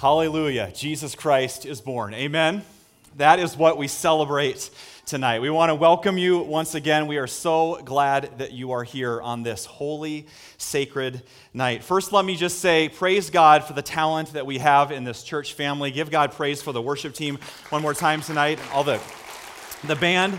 Hallelujah. Jesus Christ is born. Amen. That is what we celebrate tonight. We want to welcome you once again. We are so glad that you are here on this holy, sacred night. First, let me just say, praise God for the talent that we have in this church family. Give God praise for the worship team one more time tonight. All the, the band.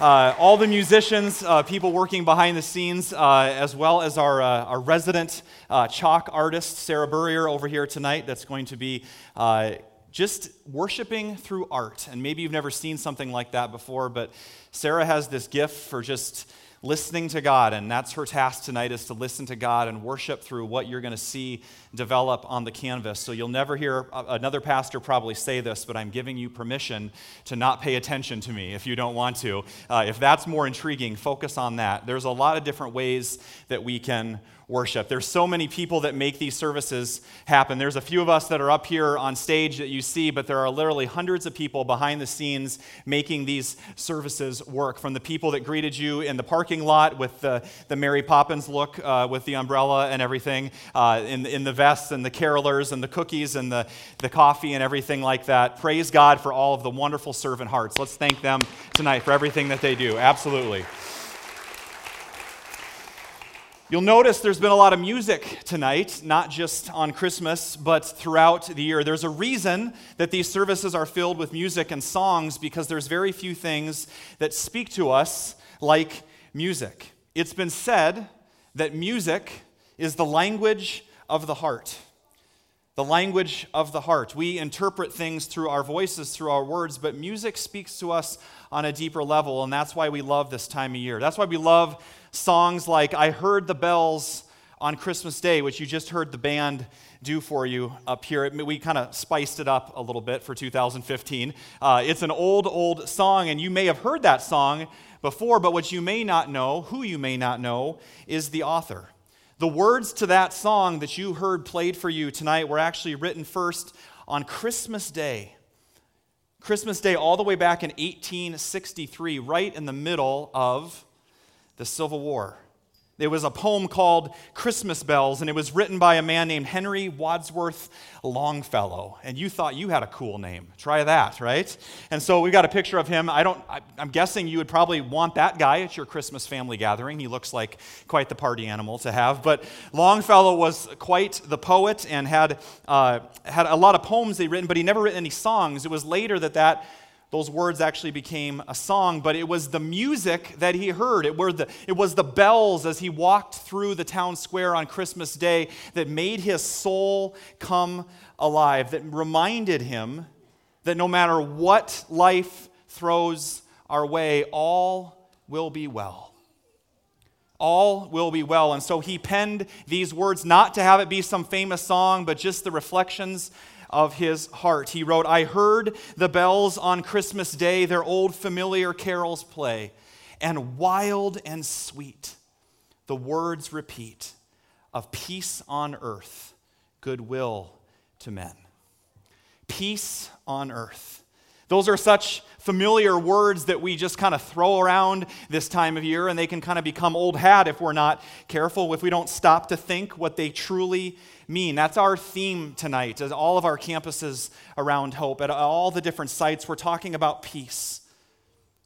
Uh, all the musicians, uh, people working behind the scenes, uh, as well as our, uh, our resident uh, chalk artist, Sarah Burrier, over here tonight, that's going to be uh, just worshiping through art. And maybe you've never seen something like that before, but Sarah has this gift for just listening to God, and that's her task tonight is to listen to God and worship through what you're going to see develop on the canvas. So you'll never hear another pastor probably say this, but I'm giving you permission to not pay attention to me if you don't want to. Uh, if that's more intriguing, focus on that. There's a lot of different ways that we can worship. There's so many people that make these services happen. There's a few of us that are up here on stage that you see, but there are literally hundreds of people behind the scenes making these services work. From the people that greeted you in the parking lot with the, the Mary Poppins look uh, with the umbrella and everything, uh, in, in the vests and the carolers and the cookies and the, the coffee and everything like that. Praise God for all of the wonderful servant hearts. Let's thank them tonight for everything that they do. Absolutely. You'll notice there's been a lot of music tonight, not just on Christmas, but throughout the year. There's a reason that these services are filled with music and songs because there's very few things that speak to us like music. It's been said that music is the language of the heart. The language of the heart. We interpret things through our voices, through our words, but music speaks to us on a deeper level, and that's why we love this time of year. That's why we love songs like I Heard the Bells on Christmas Day, which you just heard the band do for you up here. We kind of spiced it up a little bit for 2015. Uh, it's an old, old song, and you may have heard that song before, but what you may not know, who you may not know, is the author. The words to that song that you heard played for you tonight were actually written first on Christmas Day. Christmas Day, all the way back in 1863, right in the middle of the Civil War. There was a poem called Christmas Bells, and it was written by a man named Henry Wadsworth Longfellow. And you thought you had a cool name. Try that, right? And so we've got a picture of him. I don't, I, am guessing you would probably want that guy at your Christmas family gathering. He looks like quite the party animal to have. But Longfellow was quite the poet and had, uh, had a lot of poems they written, but he never written any songs. It was later that that those words actually became a song, but it was the music that he heard. It, were the, it was the bells as he walked through the town square on Christmas Day that made his soul come alive, that reminded him that no matter what life throws our way, all will be well. All will be well. And so he penned these words not to have it be some famous song, but just the reflections of his heart. He wrote, I heard the bells on Christmas Day, their old familiar carols play, and wild and sweet the words repeat of peace on earth, goodwill to men. Peace on earth. Those are such familiar words that we just kind of throw around this time of year, and they can kind of become old hat if we're not careful, if we don't stop to think what they truly mean. That's our theme tonight at all of our campuses around Hope, at all the different sites. We're talking about peace.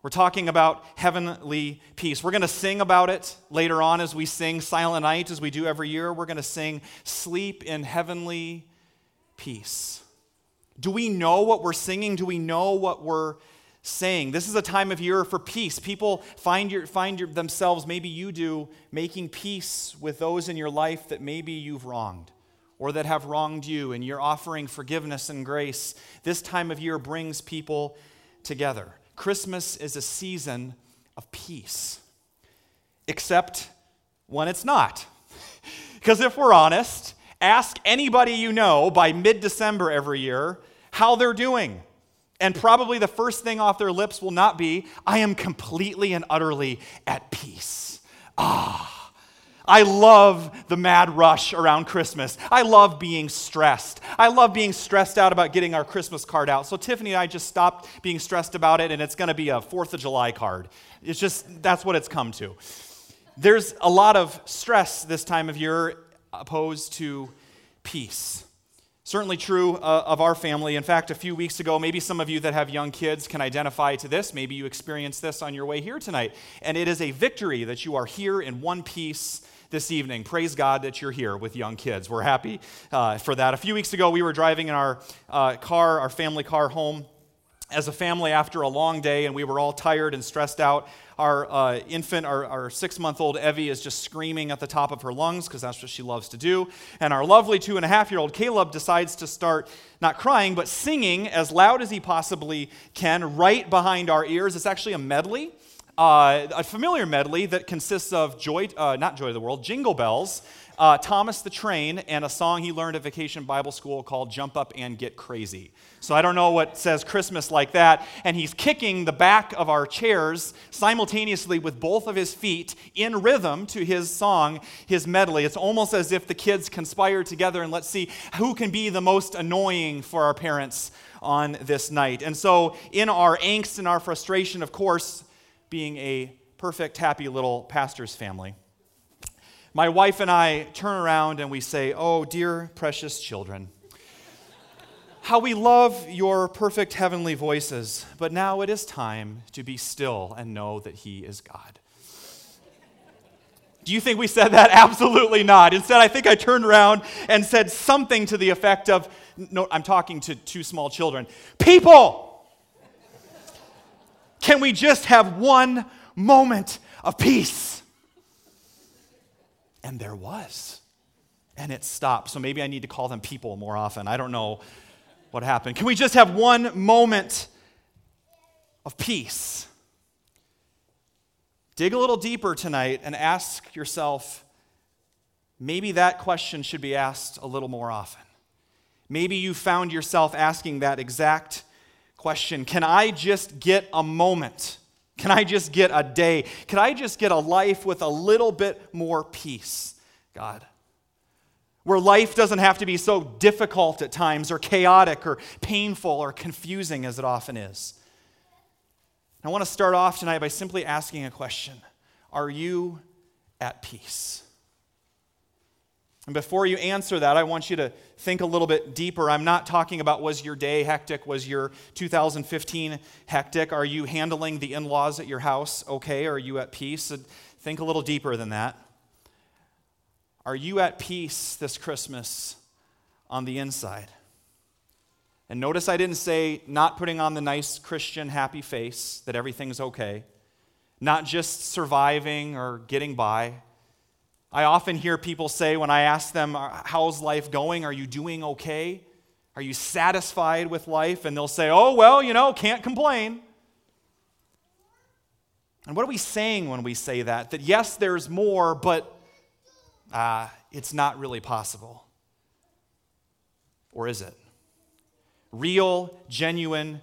We're talking about heavenly peace. We're going to sing about it later on as we sing Silent Night, as we do every year. We're going to sing Sleep in Heavenly Peace. Do we know what we're singing? Do we know what we're saying? This is a time of year for peace. People find, your, find your, themselves, maybe you do, making peace with those in your life that maybe you've wronged or that have wronged you, and you're offering forgiveness and grace, this time of year brings people together. Christmas is a season of peace, except when it's not. Because if we're honest, ask anybody you know by mid December every year how they're doing. And probably the first thing off their lips will not be, I am completely and utterly at peace. Ah. I love the mad rush around Christmas. I love being stressed. I love being stressed out about getting our Christmas card out. So Tiffany and I just stopped being stressed about it, and it's going to be a 4th of July card. It's just, that's what it's come to. There's a lot of stress this time of year opposed to peace. Certainly true uh, of our family. In fact, a few weeks ago, maybe some of you that have young kids can identify to this. Maybe you experienced this on your way here tonight. And it is a victory that you are here in one piece this evening. Praise God that you're here with young kids. We're happy uh, for that. A few weeks ago, we were driving in our uh, car, our family car home as a family after a long day, and we were all tired and stressed out. Our uh, infant, our, our six month old Evie, is just screaming at the top of her lungs because that's what she loves to do. And our lovely two and a half year old Caleb decides to start not crying, but singing as loud as he possibly can right behind our ears. It's actually a medley uh, a familiar medley that consists of Joy, uh, not Joy of the World, Jingle Bells, uh, Thomas the Train, and a song he learned at Vacation Bible School called Jump Up and Get Crazy. So I don't know what says Christmas like that. And he's kicking the back of our chairs simultaneously with both of his feet in rhythm to his song, his medley. It's almost as if the kids conspire together and let's see who can be the most annoying for our parents on this night. And so, in our angst and our frustration, of course, being a perfect, happy little pastor's family. My wife and I turn around and we say, Oh, dear precious children, how we love your perfect heavenly voices, but now it is time to be still and know that He is God. Do you think we said that? Absolutely not. Instead, I think I turned around and said something to the effect of, no, I'm talking to two small children. People! Can we just have one moment of peace? And there was. And it stopped. So maybe I need to call them people more often. I don't know what happened. Can we just have one moment of peace? Dig a little deeper tonight and ask yourself maybe that question should be asked a little more often. Maybe you found yourself asking that exact question Can I just get a moment? Can I just get a day? Can I just get a life with a little bit more peace, God? Where life doesn't have to be so difficult at times, or chaotic, or painful, or confusing as it often is. I want to start off tonight by simply asking a question Are you at peace? And before you answer that, I want you to think a little bit deeper. I'm not talking about was your day hectic? Was your 2015 hectic? Are you handling the in laws at your house okay? Are you at peace? Think a little deeper than that. Are you at peace this Christmas on the inside? And notice I didn't say not putting on the nice Christian happy face that everything's okay, not just surviving or getting by. I often hear people say when I ask them, How's life going? Are you doing okay? Are you satisfied with life? And they'll say, Oh, well, you know, can't complain. And what are we saying when we say that? That yes, there's more, but uh, it's not really possible. Or is it? Real, genuine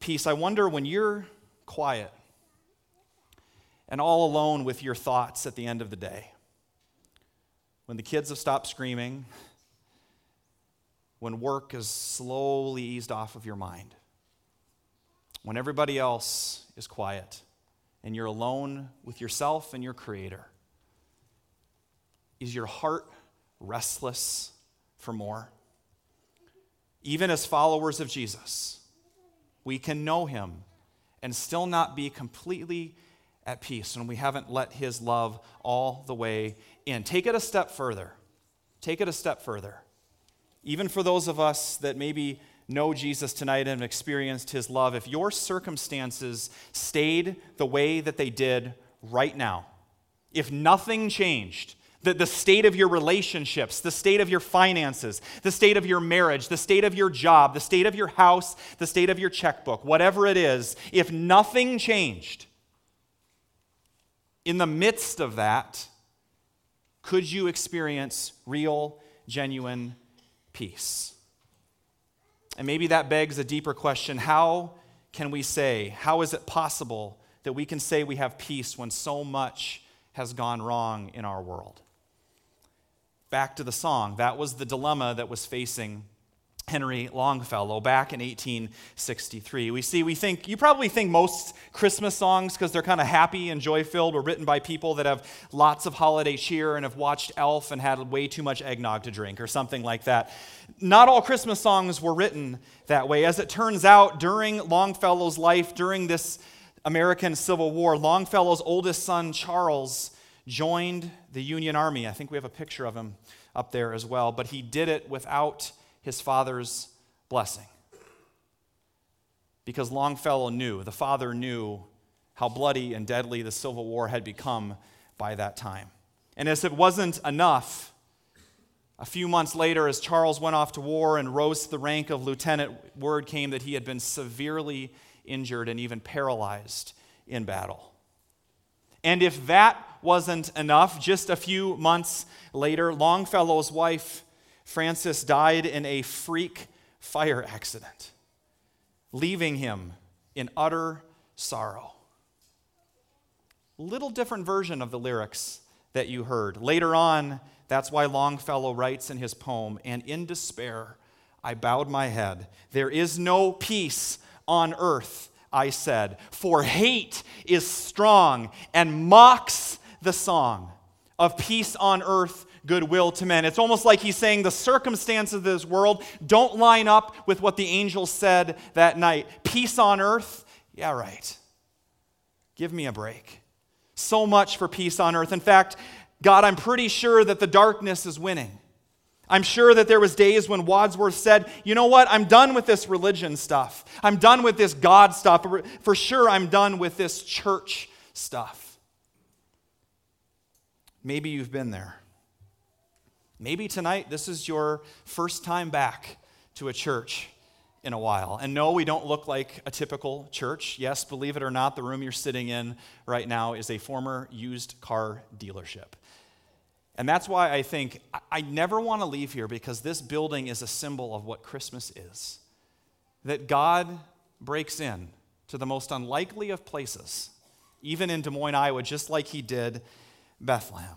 peace. I wonder when you're quiet and all alone with your thoughts at the end of the day when the kids have stopped screaming, when work has slowly eased off of your mind, when everybody else is quiet and you're alone with yourself and your Creator, is your heart restless for more? Even as followers of Jesus, we can know Him and still not be completely at peace when we haven't let His love all the way in. Take it a step further. Take it a step further. Even for those of us that maybe know Jesus tonight and experienced his love, if your circumstances stayed the way that they did right now, if nothing changed, the, the state of your relationships, the state of your finances, the state of your marriage, the state of your job, the state of your house, the state of your checkbook, whatever it is, if nothing changed, in the midst of that, could you experience real, genuine peace? And maybe that begs a deeper question how can we say, how is it possible that we can say we have peace when so much has gone wrong in our world? Back to the song. That was the dilemma that was facing Henry Longfellow back in 1863. We see, we think, you probably think most Christmas songs, because they're kind of happy and joy filled, were written by people that have lots of holiday cheer and have watched Elf and had way too much eggnog to drink or something like that. Not all Christmas songs were written that way. As it turns out, during Longfellow's life, during this American Civil War, Longfellow's oldest son, Charles, joined the Union Army. I think we have a picture of him up there as well, but he did it without his father's blessing. Because Longfellow knew, the father knew how bloody and deadly the Civil War had become by that time. And as it wasn't enough, a few months later, as Charles went off to war and rose to the rank of lieutenant, word came that he had been severely injured and even paralyzed in battle. And if that wasn't enough, just a few months later, Longfellow's wife Frances died in a freak fire accident, leaving him in utter sorrow. Little different version of the lyrics that you heard. Later on, that's why Longfellow writes in his poem, and in despair, I bowed my head. There is no peace on earth, I said, for hate is strong and mocks the song of peace on earth goodwill to men. It's almost like he's saying the circumstances of this world don't line up with what the angels said that night. Peace on earth? Yeah, right. Give me a break. So much for peace on earth. In fact, God, I'm pretty sure that the darkness is winning. I'm sure that there was days when Wadsworth said, "You know what? I'm done with this religion stuff. I'm done with this God stuff. For sure I'm done with this church stuff." Maybe you've been there. Maybe tonight this is your first time back to a church in a while. And no, we don't look like a typical church. Yes, believe it or not, the room you're sitting in right now is a former used car dealership. And that's why I think I never want to leave here because this building is a symbol of what Christmas is. That God breaks in to the most unlikely of places, even in Des Moines, Iowa, just like he did Bethlehem.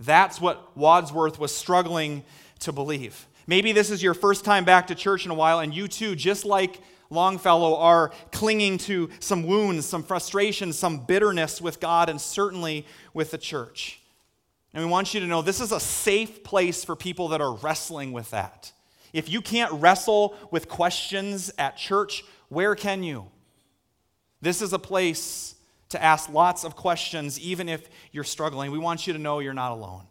That's what Wadsworth was struggling to believe. Maybe this is your first time back to church in a while, and you too, just like Longfellow, are clinging to some wounds, some frustration, some bitterness with God, and certainly with the church. And we want you to know this is a safe place for people that are wrestling with that. If you can't wrestle with questions at church, where can you? This is a place to ask lots of questions, even if you're struggling. We want you to know you're not alone.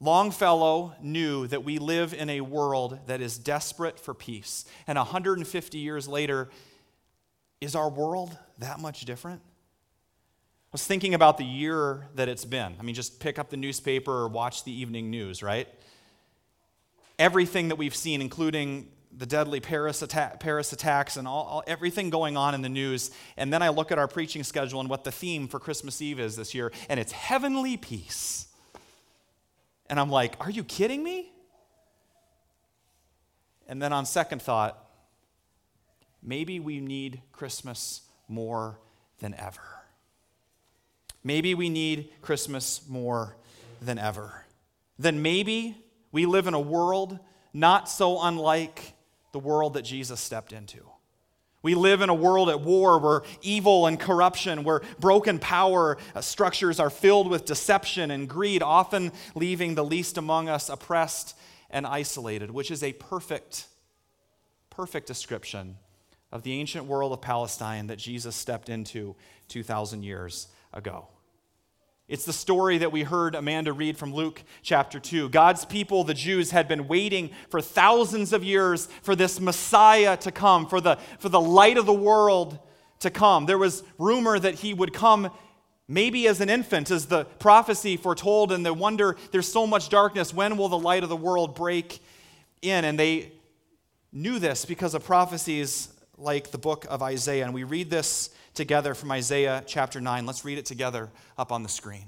Longfellow knew that we live in a world that is desperate for peace. And 150 years later, is our world that much different? I was thinking about the year that it's been. I mean, just pick up the newspaper or watch the evening news, right? Everything that we've seen, including the deadly Paris, Paris attacks and all, all, everything going on in the news. And then I look at our preaching schedule and what the theme for Christmas Eve is this year, and it's heavenly peace. And I'm like, are you kidding me? And then on second thought, maybe we need Christmas more than ever. Maybe we need Christmas more than ever. Then maybe we live in a world not so unlike the world that Jesus stepped into. We live in a world at war where evil and corruption, where broken power uh, structures are filled with deception and greed, often leaving the least among us oppressed and isolated, which is a perfect, perfect description of the ancient world of Palestine that Jesus stepped into 2,000 years ago. It's the story that we heard Amanda read from Luke chapter 2. God's people, the Jews, had been waiting for thousands of years for this Messiah to come, for the, for the light of the world to come. There was rumor that he would come maybe as an infant, as the prophecy foretold, and they wonder there's so much darkness. When will the light of the world break in? And they knew this because of prophecies like the book of Isaiah. And we read this together from Isaiah chapter 9. Let's read it together up on the screen.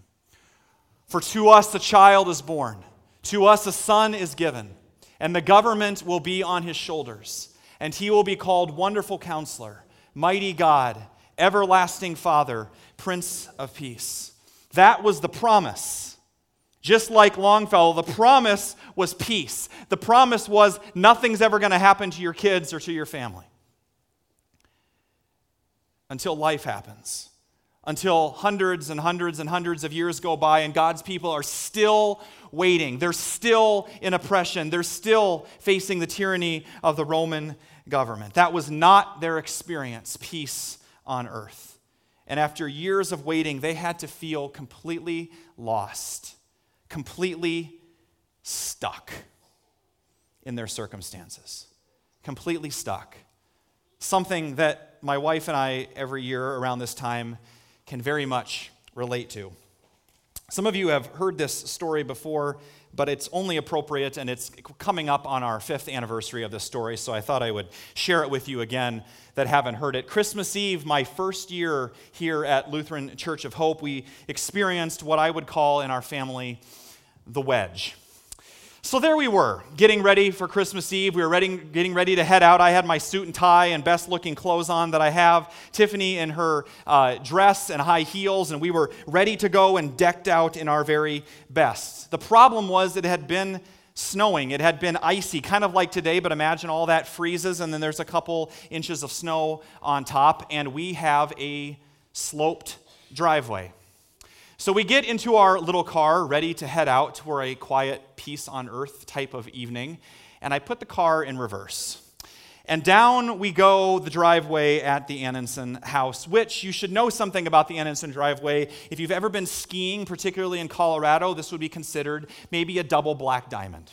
For to us a child is born, to us a son is given, and the government will be on his shoulders. And he will be called Wonderful Counselor, Mighty God, Everlasting Father, Prince of Peace. That was the promise Just like Longfellow, the promise was peace. The promise was nothing's ever going to happen to your kids or to your family until life happens, until hundreds and hundreds and hundreds of years go by and God's people are still waiting. They're still in oppression. They're still facing the tyranny of the Roman government. That was not their experience, peace on earth. And after years of waiting, they had to feel completely lost, completely stuck in their circumstances, completely stuck. Something that my wife and I, every year around this time, can very much relate to. Some of you have heard this story before, but it's only appropriate and it's coming up on our fifth anniversary of this story, so I thought I would share it with you again that haven't heard it. Christmas Eve, my first year here at Lutheran Church of Hope, we experienced what I would call in our family the wedge. So there we were, getting ready for Christmas Eve. We were ready, getting ready to head out. I had my suit and tie and best looking clothes on that I have. Tiffany in her uh, dress and high heels, and we were ready to go and decked out in our very best. The problem was it had been snowing. It had been icy, kind of like today, but imagine all that freezes, and then there's a couple inches of snow on top, and we have a sloped driveway. So we get into our little car, ready to head out for a quiet, peace on earth type of evening, and I put the car in reverse. And down we go the driveway at the Annenson house, which you should know something about the Annenson driveway. If you've ever been skiing, particularly in Colorado, this would be considered maybe a double black diamond.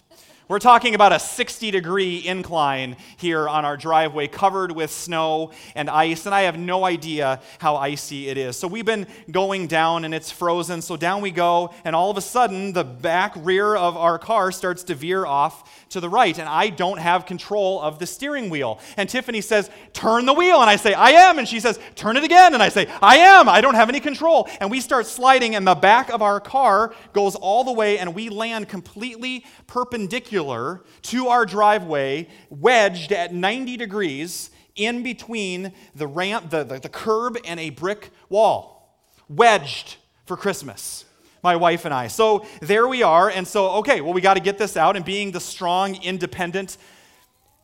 We're talking about a 60 degree incline here on our driveway, covered with snow and ice, and I have no idea how icy it is. So we've been going down and it's frozen. So down we go, and all of a sudden, the back rear of our car starts to veer off to the right, and I don't have control of the steering wheel. And Tiffany says, Turn the wheel. And I say, I am. And she says, Turn it again. And I say, I am. I don't have any control. And we start sliding, and the back of our car goes all the way, and we land completely perpendicular to our driveway, wedged at 90 degrees in between the ramp, the, the, the curb, and a brick wall. Wedged for Christmas my wife and I. So there we are. And so, okay, well, we got to get this out. And being the strong, independent,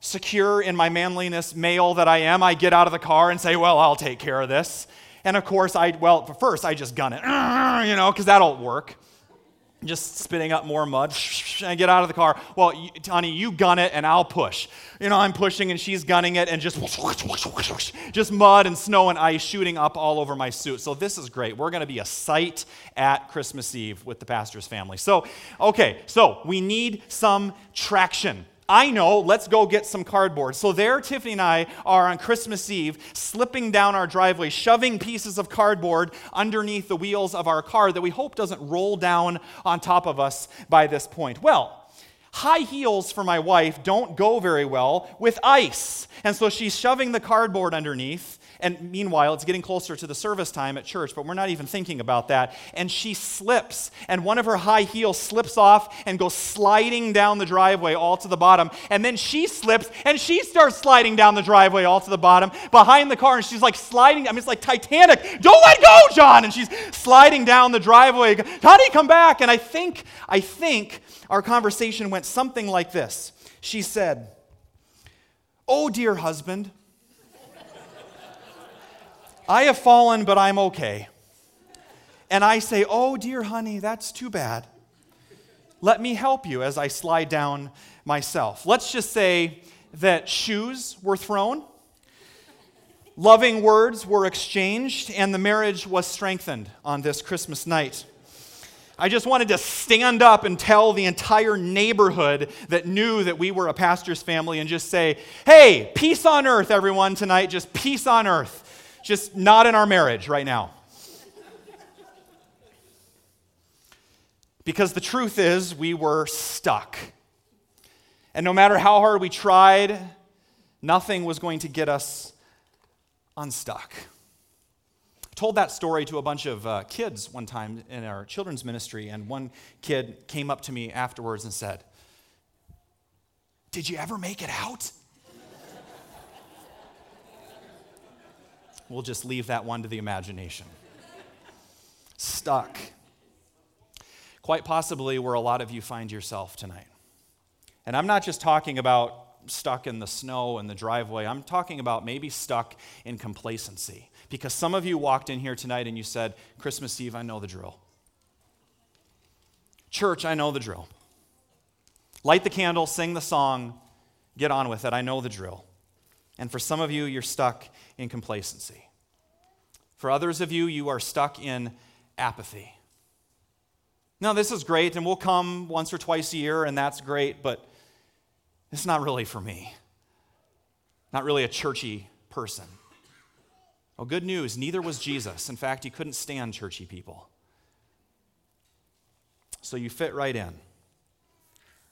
secure in my manliness male that I am, I get out of the car and say, well, I'll take care of this. And of course, I, well, first I just gun it, you know, because that'll work just spitting up more mud and get out of the car. Well, honey, you gun it and I'll push. You know, I'm pushing and she's gunning it and just just mud and snow and ice shooting up all over my suit. So this is great. We're going to be a sight at Christmas Eve with the pastor's family. So, okay, so we need some traction. I know, let's go get some cardboard. So there, Tiffany and I are on Christmas Eve, slipping down our driveway, shoving pieces of cardboard underneath the wheels of our car that we hope doesn't roll down on top of us by this point. Well, high heels for my wife don't go very well with ice. And so she's shoving the cardboard underneath. And meanwhile, it's getting closer to the service time at church, but we're not even thinking about that. And she slips, and one of her high heels slips off and goes sliding down the driveway all to the bottom. And then she slips and she starts sliding down the driveway all to the bottom behind the car. And she's like sliding. I mean, it's like Titanic. Don't let go, John. And she's sliding down the driveway. Honey, come back. And I think, I think our conversation went something like this. She said, Oh, dear husband. I have fallen, but I'm okay. And I say, Oh, dear honey, that's too bad. Let me help you as I slide down myself. Let's just say that shoes were thrown, loving words were exchanged, and the marriage was strengthened on this Christmas night. I just wanted to stand up and tell the entire neighborhood that knew that we were a pastor's family and just say, hey, peace on earth, everyone, tonight. Just peace on earth. Just not in our marriage right now. Because the truth is, we were stuck. And no matter how hard we tried, nothing was going to get us unstuck. I told that story to a bunch of uh, kids one time in our children's ministry, and one kid came up to me afterwards and said, Did you ever make it out? We'll just leave that one to the imagination. Stuck. quite possibly where a lot of you find yourself tonight. And I'm not just talking about stuck in the snow in the driveway, I'm talking about maybe stuck in complacency. Because some of you walked in here tonight and you said, Christmas Eve, I know the drill. Church, I know the drill. Light the candle, sing the song, get on with it. I know the drill. And for some of you, you're stuck in complacency. For others of you, you are stuck in apathy. Now, this is great, and we'll come once or twice a year, and that's great, but it's not really for me. Not really a churchy person. Well, good news, neither was Jesus. In fact, he couldn't stand churchy people. So you fit right in.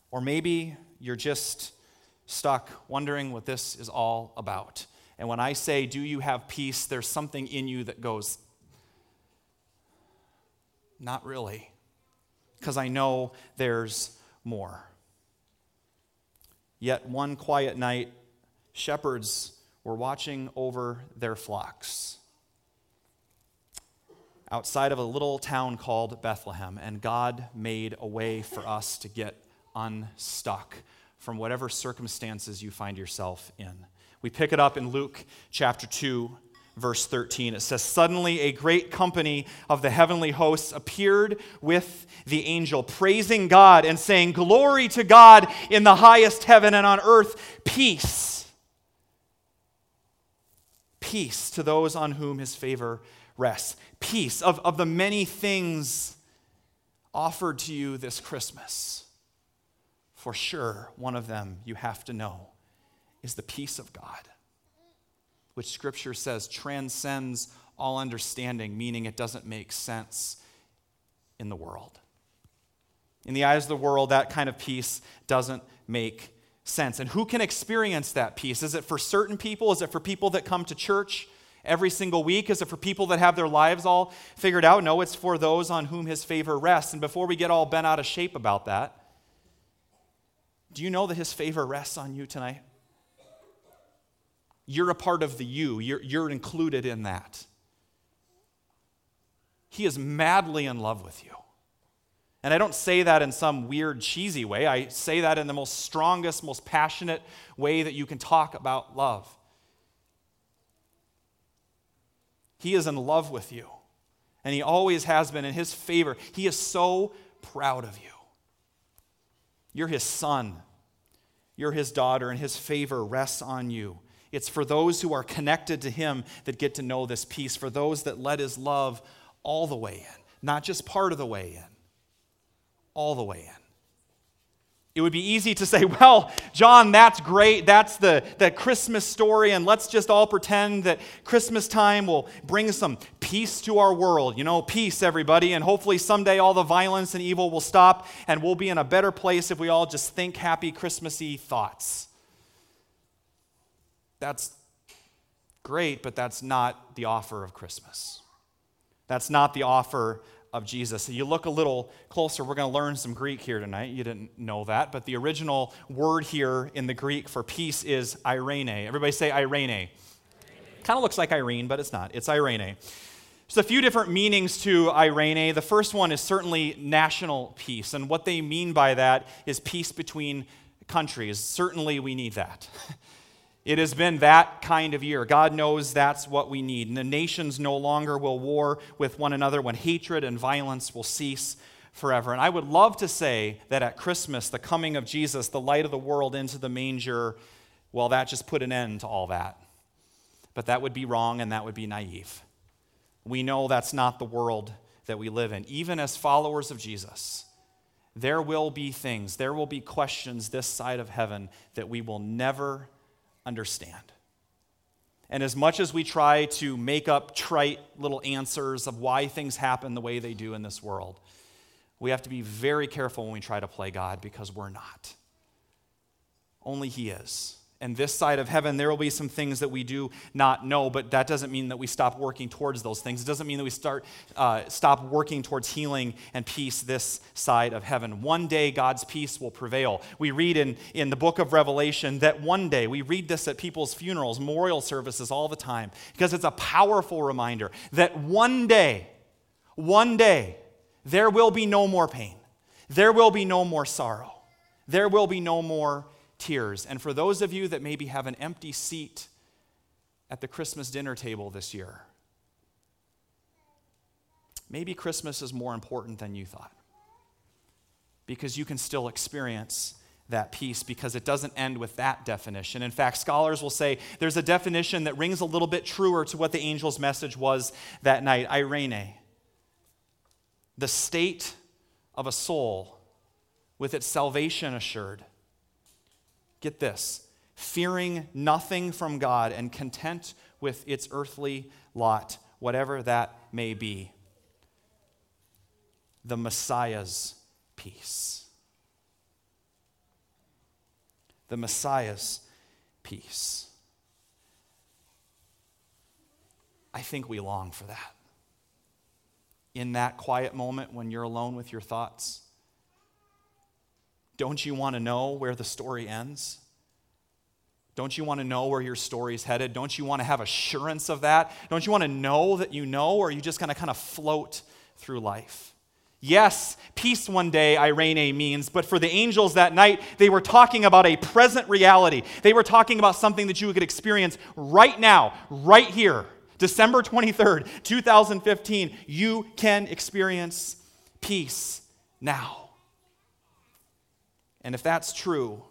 Or maybe you're just stuck wondering what this is all about. And when I say, Do you have peace? there's something in you that goes, Not really. Because I know there's more. Yet one quiet night, shepherds were watching over their flocks outside of a little town called Bethlehem, and God made a way for us to get unstuck from whatever circumstances you find yourself in. We pick it up in Luke chapter 2, verse 13. It says, Suddenly a great company of the heavenly hosts appeared with the angel, praising God and saying, Glory to God in the highest heaven and on earth, peace peace to those on whom his favor rests. Peace of, of the many things offered to you this Christmas. For sure, one of them you have to know is the peace of God, which scripture says transcends all understanding, meaning it doesn't make sense in the world. In the eyes of the world, that kind of peace doesn't make sense. And who can experience that peace? Is it for certain people? Is it for people that come to church every single week? Is it for people that have their lives all figured out? No, it's for those on whom his favor rests. And before we get all bent out of shape about that, do you know that his favor rests on you tonight? You're a part of the you, you're, you're included in that. He is madly in love with you. And I don't say that in some weird, cheesy way. I say that in the most strongest, most passionate way that you can talk about love. He is in love with you, and He always has been in His favor. He is so proud of you. You're His son, you're His daughter, and His favor rests on you. It's for those who are connected to Him that get to know this peace, for those that let His love all the way in, not just part of the way in all the way in. It would be easy to say, well, John, that's great. That's the, the Christmas story, and let's just all pretend that Christmas time will bring some peace to our world. You know, peace, everybody, and hopefully someday all the violence and evil will stop, and we'll be in a better place if we all just think happy Christmassy thoughts. That's great, but that's not the offer of Christmas. That's not the offer of Jesus. So you look a little closer, we're going to learn some Greek here tonight. You didn't know that, but the original word here in the Greek for peace is eirene. Everybody say eirene. Kind of looks like Irene, but it's not. It's eirene. There's a few different meanings to eirene. The first one is certainly national peace, and what they mean by that is peace between countries. Certainly, we need that. It has been that kind of year. God knows that's what we need. And the nations no longer will war with one another when hatred and violence will cease forever. And I would love to say that at Christmas, the coming of Jesus, the light of the world into the manger, well, that just put an end to all that. But that would be wrong and that would be naive. We know that's not the world that we live in. Even as followers of Jesus, there will be things, there will be questions this side of heaven that we will never understand. And as much as we try to make up trite little answers of why things happen the way they do in this world, we have to be very careful when we try to play God because we're not. Only He is and this side of heaven, there will be some things that we do not know, but that doesn't mean that we stop working towards those things. It doesn't mean that we start, uh, stop working towards healing and peace this side of heaven. One day, God's peace will prevail. We read in, in the book of Revelation that one day, we read this at people's funerals, memorial services all the time, because it's a powerful reminder that one day, one day, there will be no more pain. There will be no more sorrow. There will be no more tears. And for those of you that maybe have an empty seat at the Christmas dinner table this year, maybe Christmas is more important than you thought because you can still experience that peace because it doesn't end with that definition. In fact, scholars will say there's a definition that rings a little bit truer to what the angel's message was that night eirene, the state of a soul with its salvation assured. Get this fearing nothing from God and content with its earthly lot, whatever that may be. The Messiah's peace. The Messiah's peace. I think we long for that. In that quiet moment when you're alone with your thoughts, don't you want to know where the story ends? Don't you want to know where your story's headed? Don't you want to have assurance of that? Don't you want to know that you know, or are you just going to kind of float through life? Yes, peace one day, Eirene means, but for the angels that night, they were talking about a present reality. They were talking about something that you could experience right now, right here. December 23rd, 2015, you can experience peace now. And if that's true,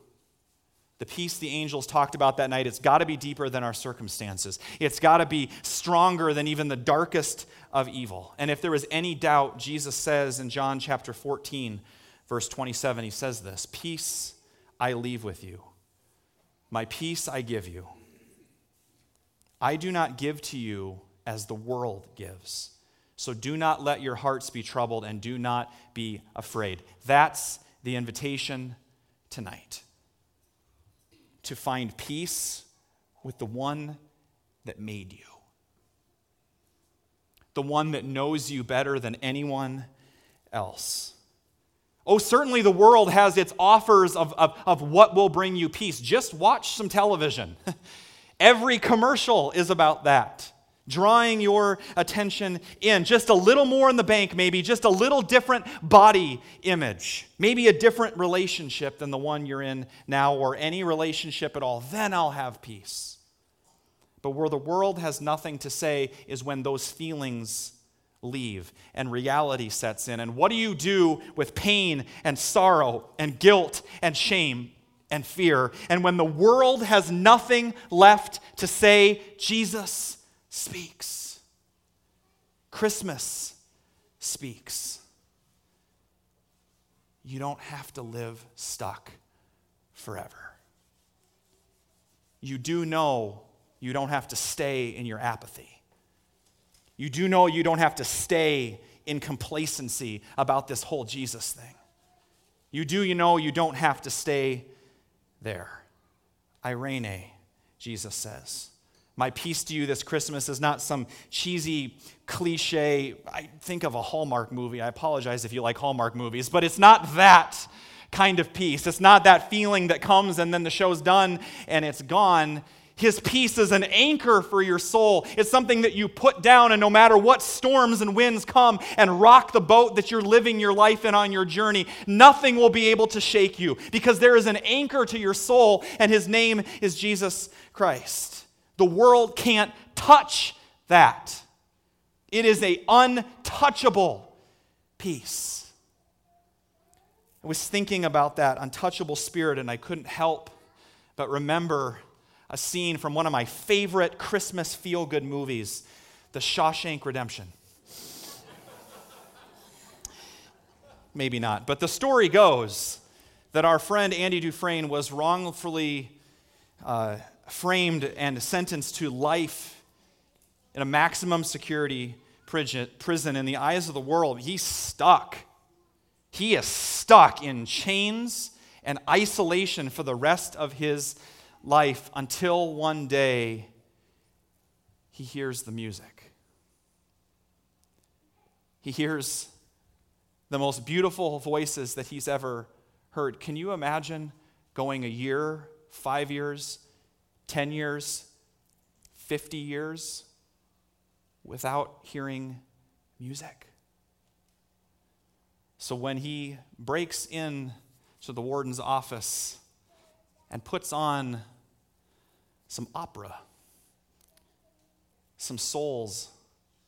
the peace the angels talked about that night, it's got to be deeper than our circumstances. It's got to be stronger than even the darkest of evil. And if there was any doubt, Jesus says in John chapter 14, verse 27, he says this Peace I leave with you, my peace I give you. I do not give to you as the world gives. So do not let your hearts be troubled and do not be afraid. That's the invitation tonight to find peace with the one that made you, the one that knows you better than anyone else. Oh, certainly the world has its offers of, of, of what will bring you peace. Just watch some television. Every commercial is about that drawing your attention in. Just a little more in the bank, maybe, just a little different body image, maybe a different relationship than the one you're in now, or any relationship at all. Then I'll have peace. But where the world has nothing to say is when those feelings leave and reality sets in. And what do you do with pain and sorrow and guilt and shame? And fear. And when the world has nothing left to say, Jesus speaks. Christmas speaks. You don't have to live stuck forever. You do know you don't have to stay in your apathy. You do know you don't have to stay in complacency about this whole Jesus thing. You do you know you don't have to stay there. Eirene, Jesus says. My peace to you this Christmas is not some cheesy cliche. I think of a Hallmark movie. I apologize if you like Hallmark movies, but it's not that kind of peace. It's not that feeling that comes and then the show's done and it's gone. His peace is an anchor for your soul. It's something that you put down, and no matter what storms and winds come and rock the boat that you're living your life in on your journey, nothing will be able to shake you because there is an anchor to your soul, and his name is Jesus Christ. The world can't touch that. It is a untouchable peace. I was thinking about that untouchable spirit and I couldn't help but remember a scene from one of my favorite Christmas feel good movies, The Shawshank Redemption. Maybe not, but the story goes that our friend Andy Dufresne was wrongfully uh, framed and sentenced to life in a maximum security prison in the eyes of the world, he's stuck. He is stuck in chains and isolation for the rest of his life until one day he hears the music. He hears the most beautiful voices that he's ever heard. Can you imagine going a year, five years, 10 years, 50 years without hearing music? So when he breaks in to the warden's office and puts on some opera, some souls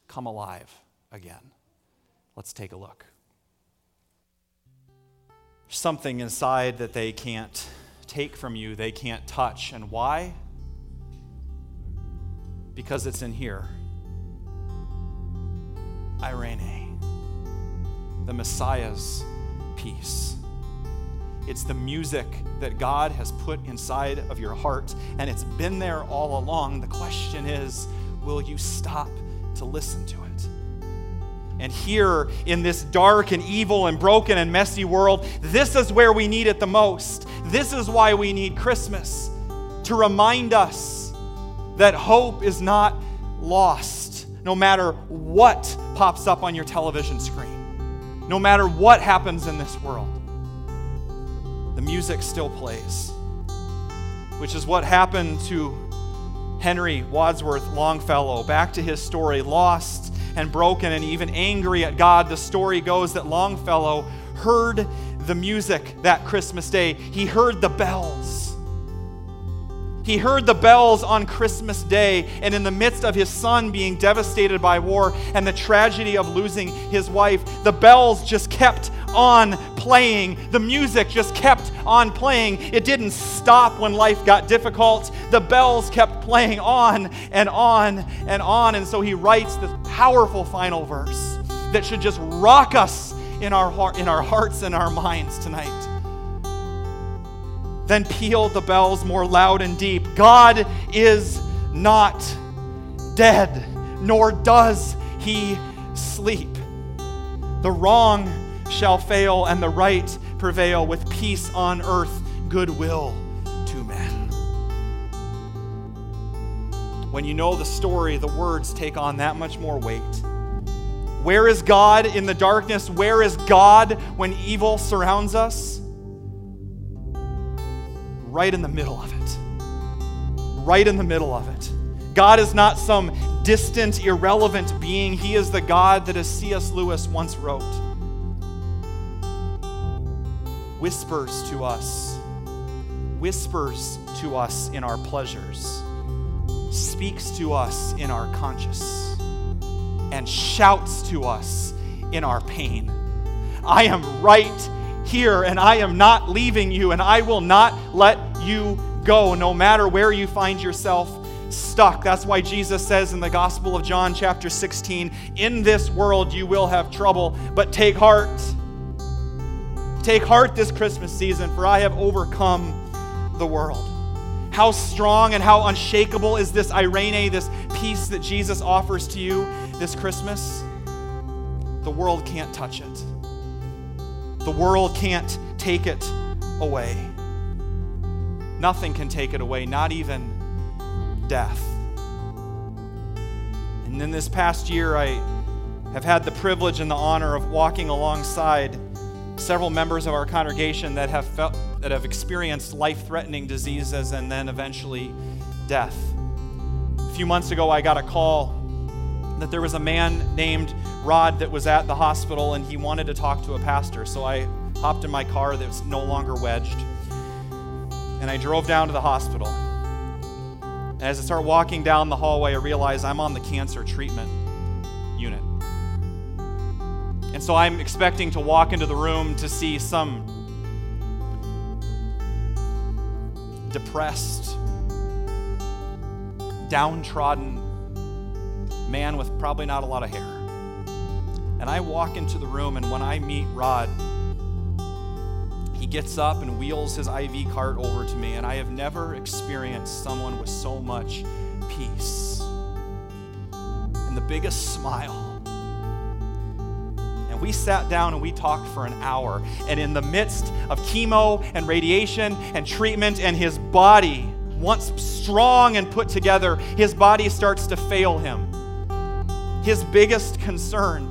come alive again. Let's take a look. something inside that they can't take from you, they can't touch. And why? Because it's in here. Eirene, the Messiah's peace. It's the music that God has put inside of your heart, and it's been there all along. The question is will you stop to listen to it? And here in this dark and evil and broken and messy world, this is where we need it the most. This is why we need Christmas to remind us that hope is not lost, no matter what pops up on your television screen, no matter what happens in this world. The music still plays, which is what happened to Henry Wadsworth Longfellow. Back to his story, lost and broken and even angry at God, the story goes that Longfellow heard the music that Christmas day. He heard the bells. He heard the bells on Christmas Day, and in the midst of his son being devastated by war and the tragedy of losing his wife, the bells just kept on playing. The music just kept on playing. It didn't stop when life got difficult. The bells kept playing on and on and on. And so he writes this powerful final verse that should just rock us in our, heart, in our hearts and our minds tonight. Then peal the bells more loud and deep. God is not dead, nor does he sleep. The wrong shall fail and the right prevail with peace on earth, goodwill to men. When you know the story, the words take on that much more weight. Where is God in the darkness? Where is God when evil surrounds us? Right in the middle of it. Right in the middle of it. God is not some distant, irrelevant being. He is the God that, as C.S. Lewis once wrote, whispers to us, whispers to us in our pleasures, speaks to us in our conscience, and shouts to us in our pain. I am right here, and I am not leaving you, and I will not let you go, no matter where you find yourself stuck. That's why Jesus says in the Gospel of John, chapter 16, In this world you will have trouble, but take heart. Take heart this Christmas season, for I have overcome the world. How strong and how unshakable is this Eirene, this peace that Jesus offers to you this Christmas? The world can't touch it. The world can't take it away. Nothing can take it away, not even death. And in this past year, I have had the privilege and the honor of walking alongside several members of our congregation that have felt, that have experienced life-threatening diseases and then eventually death. A few months ago, I got a call that there was a man named Rod that was at the hospital and he wanted to talk to a pastor. So I hopped in my car that was no longer wedged and I drove down to the hospital. And as I start walking down the hallway, I realize I'm on the cancer treatment unit. And so I'm expecting to walk into the room to see some depressed, downtrodden man with probably not a lot of hair. And I walk into the room, and when I meet Rod, he gets up and wheels his IV cart over to me, and I have never experienced someone with so much peace and the biggest smile. And we sat down and we talked for an hour. And in the midst of chemo and radiation and treatment, and his body, once strong and put together, his body starts to fail him. His biggest concern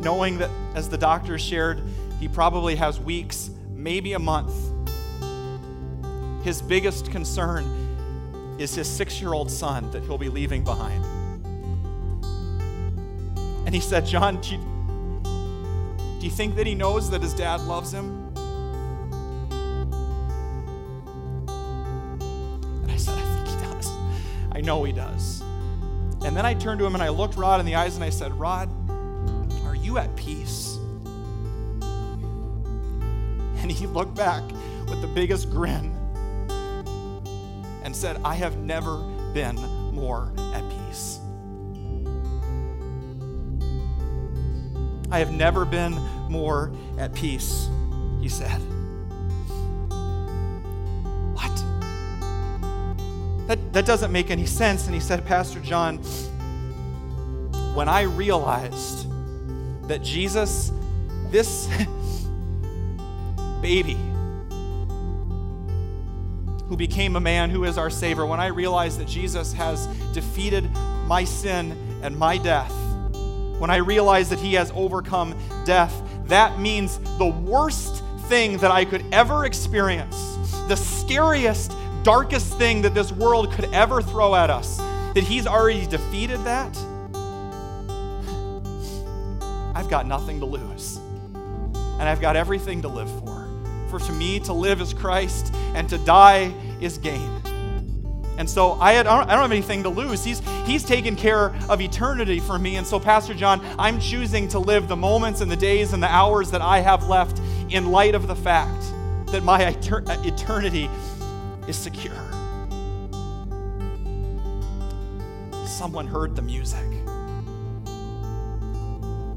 knowing that, as the doctor shared, he probably has weeks, maybe a month. His biggest concern is his six year old son that he'll be leaving behind. And he said, John, do you, do you think that he knows that his dad loves him? I know he does. And then I turned to him and I looked Rod in the eyes and I said, Rod, are you at peace? And he looked back with the biggest grin and said, I have never been more at peace. I have never been more at peace, he said. That, that doesn't make any sense. And he said, Pastor John, when I realized that Jesus, this baby, who became a man, who is our Savior, when I realized that Jesus has defeated my sin and my death, when I realized that He has overcome death, that means the worst thing that I could ever experience, the scariest, darkest thing that this world could ever throw at us, that He's already defeated that. I've got nothing to lose, and I've got everything to live for. For to me, to live is Christ, and to die is gain. And so I, had, I, don't, have anything to lose. He's, he's taken care of eternity for me. And so, Pastor John, I'm choosing to live the moments and the days and the hours that I have left in light of the fact that my eternity is secure. Someone heard the music.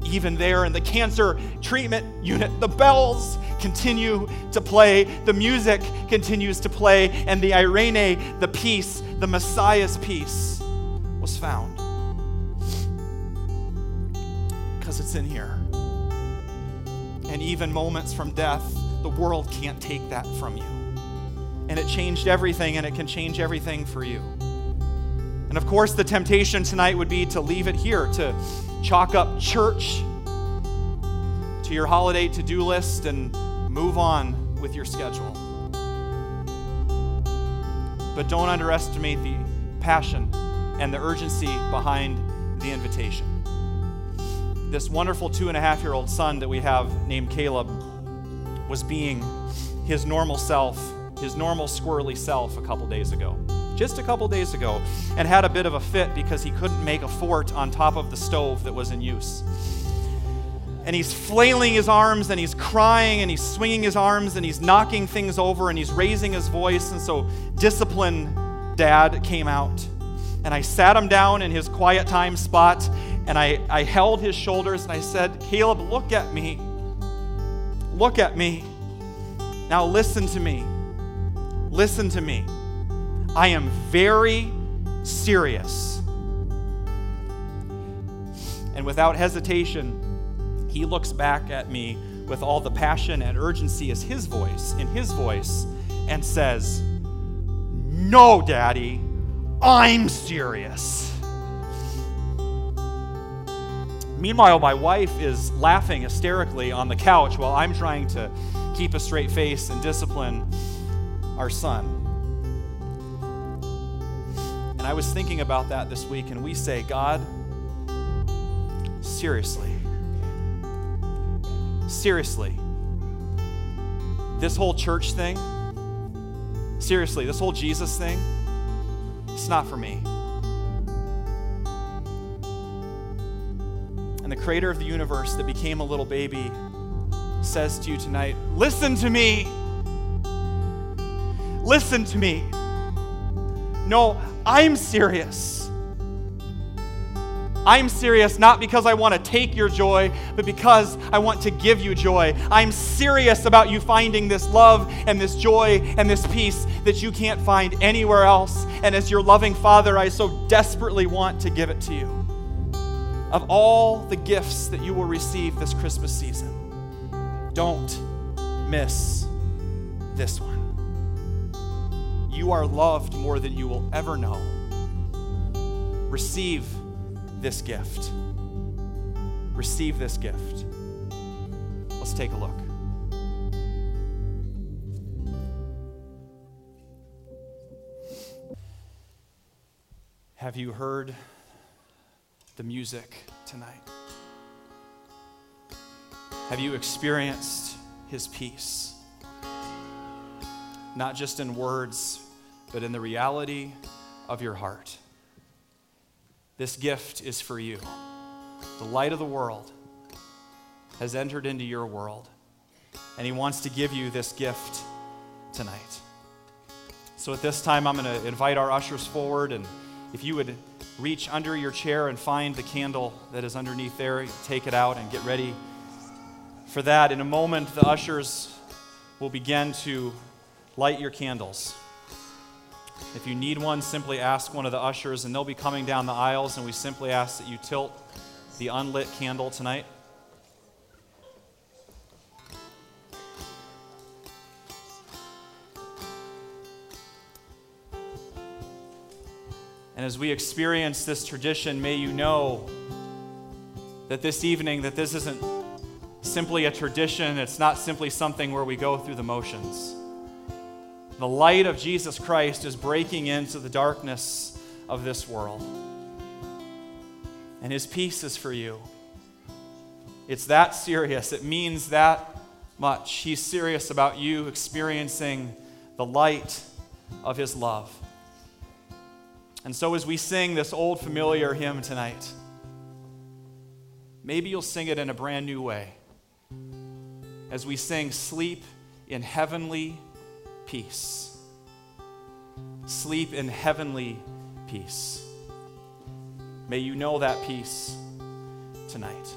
Even there in the cancer treatment unit, the bells continue to play, the music continues to play, and the Eirene, the peace, the Messiah's peace, was found. Because it's in here. And even moments from death, the world can't take that from you. And it changed everything, and it can change everything for you. And of course, the temptation tonight would be to leave it here, to chalk up church to your holiday to do list and move on with your schedule. But don't underestimate the passion and the urgency behind the invitation. This wonderful two and a half year old son that we have named Caleb was being his normal self, his normal squirrely self a couple days ago. Just a couple days ago, and had a bit of a fit because he couldn't make a fort on top of the stove that was in use and he's flailing his arms and he's crying and he's swinging his arms and he's knocking things over and he's raising his voice. And so, discipline dad came out. And I sat him down in his quiet time spot and I, I held his shoulders and I said, Caleb, look at me. Look at me. Now, listen to me. Listen to me. I am very serious. And without hesitation, he looks back at me with all the passion and urgency as his voice, in his voice, and says, No, Daddy, I'm serious. Meanwhile, my wife is laughing hysterically on the couch while I'm trying to keep a straight face and discipline our son. And I was thinking about that this week, and we say, God, seriously, seriously, this whole church thing, seriously, this whole Jesus thing, it's not for me. And the creator of the universe that became a little baby says to you tonight listen to me. Listen to me. No, I'm serious. I'm serious not because I want to take your joy, but because I want to give you joy. I'm serious about you finding this love and this joy and this peace that you can't find anywhere else. And as your loving Father, I so desperately want to give it to you. Of all the gifts that you will receive this Christmas season, don't miss this one. You are loved more than you will ever know. Receive this gift. Receive this gift. Let's take a look. Have you heard the music tonight? Have you experienced his peace? Not just in words, but in the reality of your heart. This gift is for you. The light of the world has entered into your world, and he wants to give you this gift tonight. So at this time, I'm going to invite our ushers forward, and if you would reach under your chair and find the candle that is underneath there, take it out and get ready for that. In a moment, the ushers will begin to light your candles. If you need one, simply ask one of the ushers, and they'll be coming down the aisles, and we simply ask that you tilt the unlit candle tonight. And as we experience this tradition, may you know that this evening that this isn't simply a tradition, it's not simply something where we go through the motions. The light of Jesus Christ is breaking into the darkness of this world. And his peace is for you. It's that serious. It means that much. He's serious about you experiencing the light of his love. And so, as we sing this old familiar hymn tonight, maybe you'll sing it in a brand new way. As we sing, Sleep in Heavenly Peace. Sleep in heavenly peace. May you know that peace tonight.